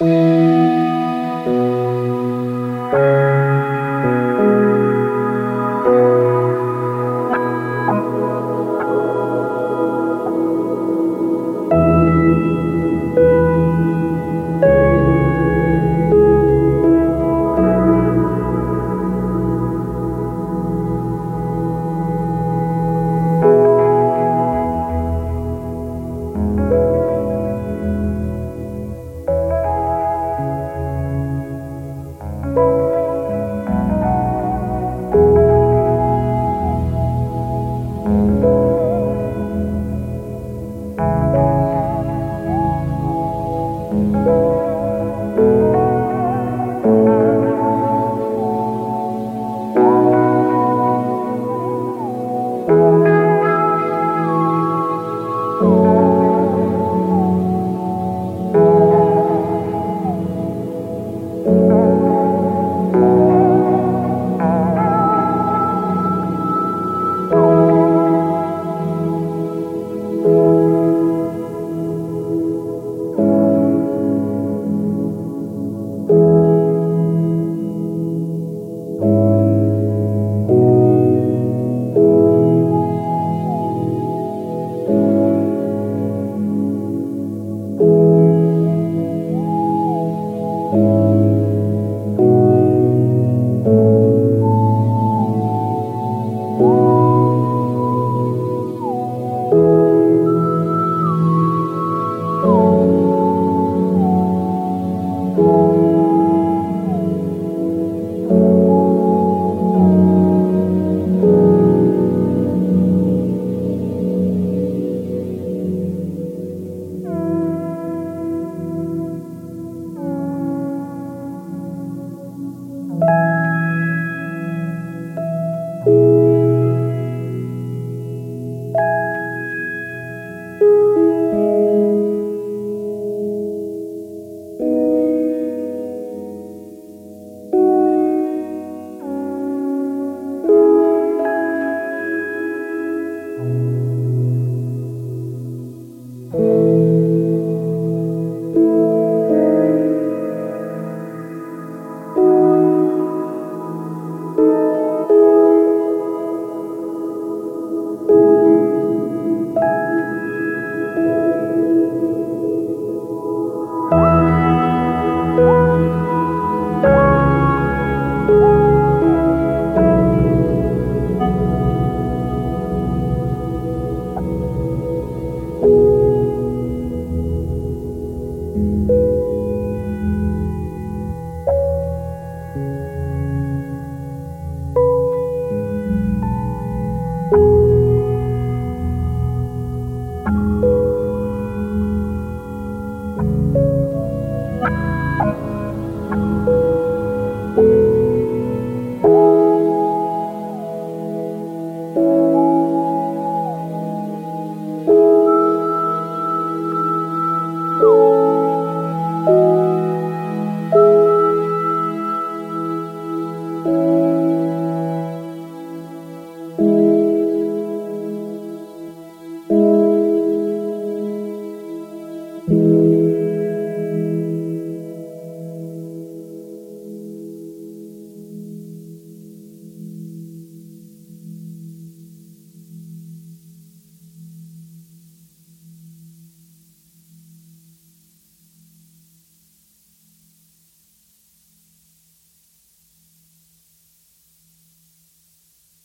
you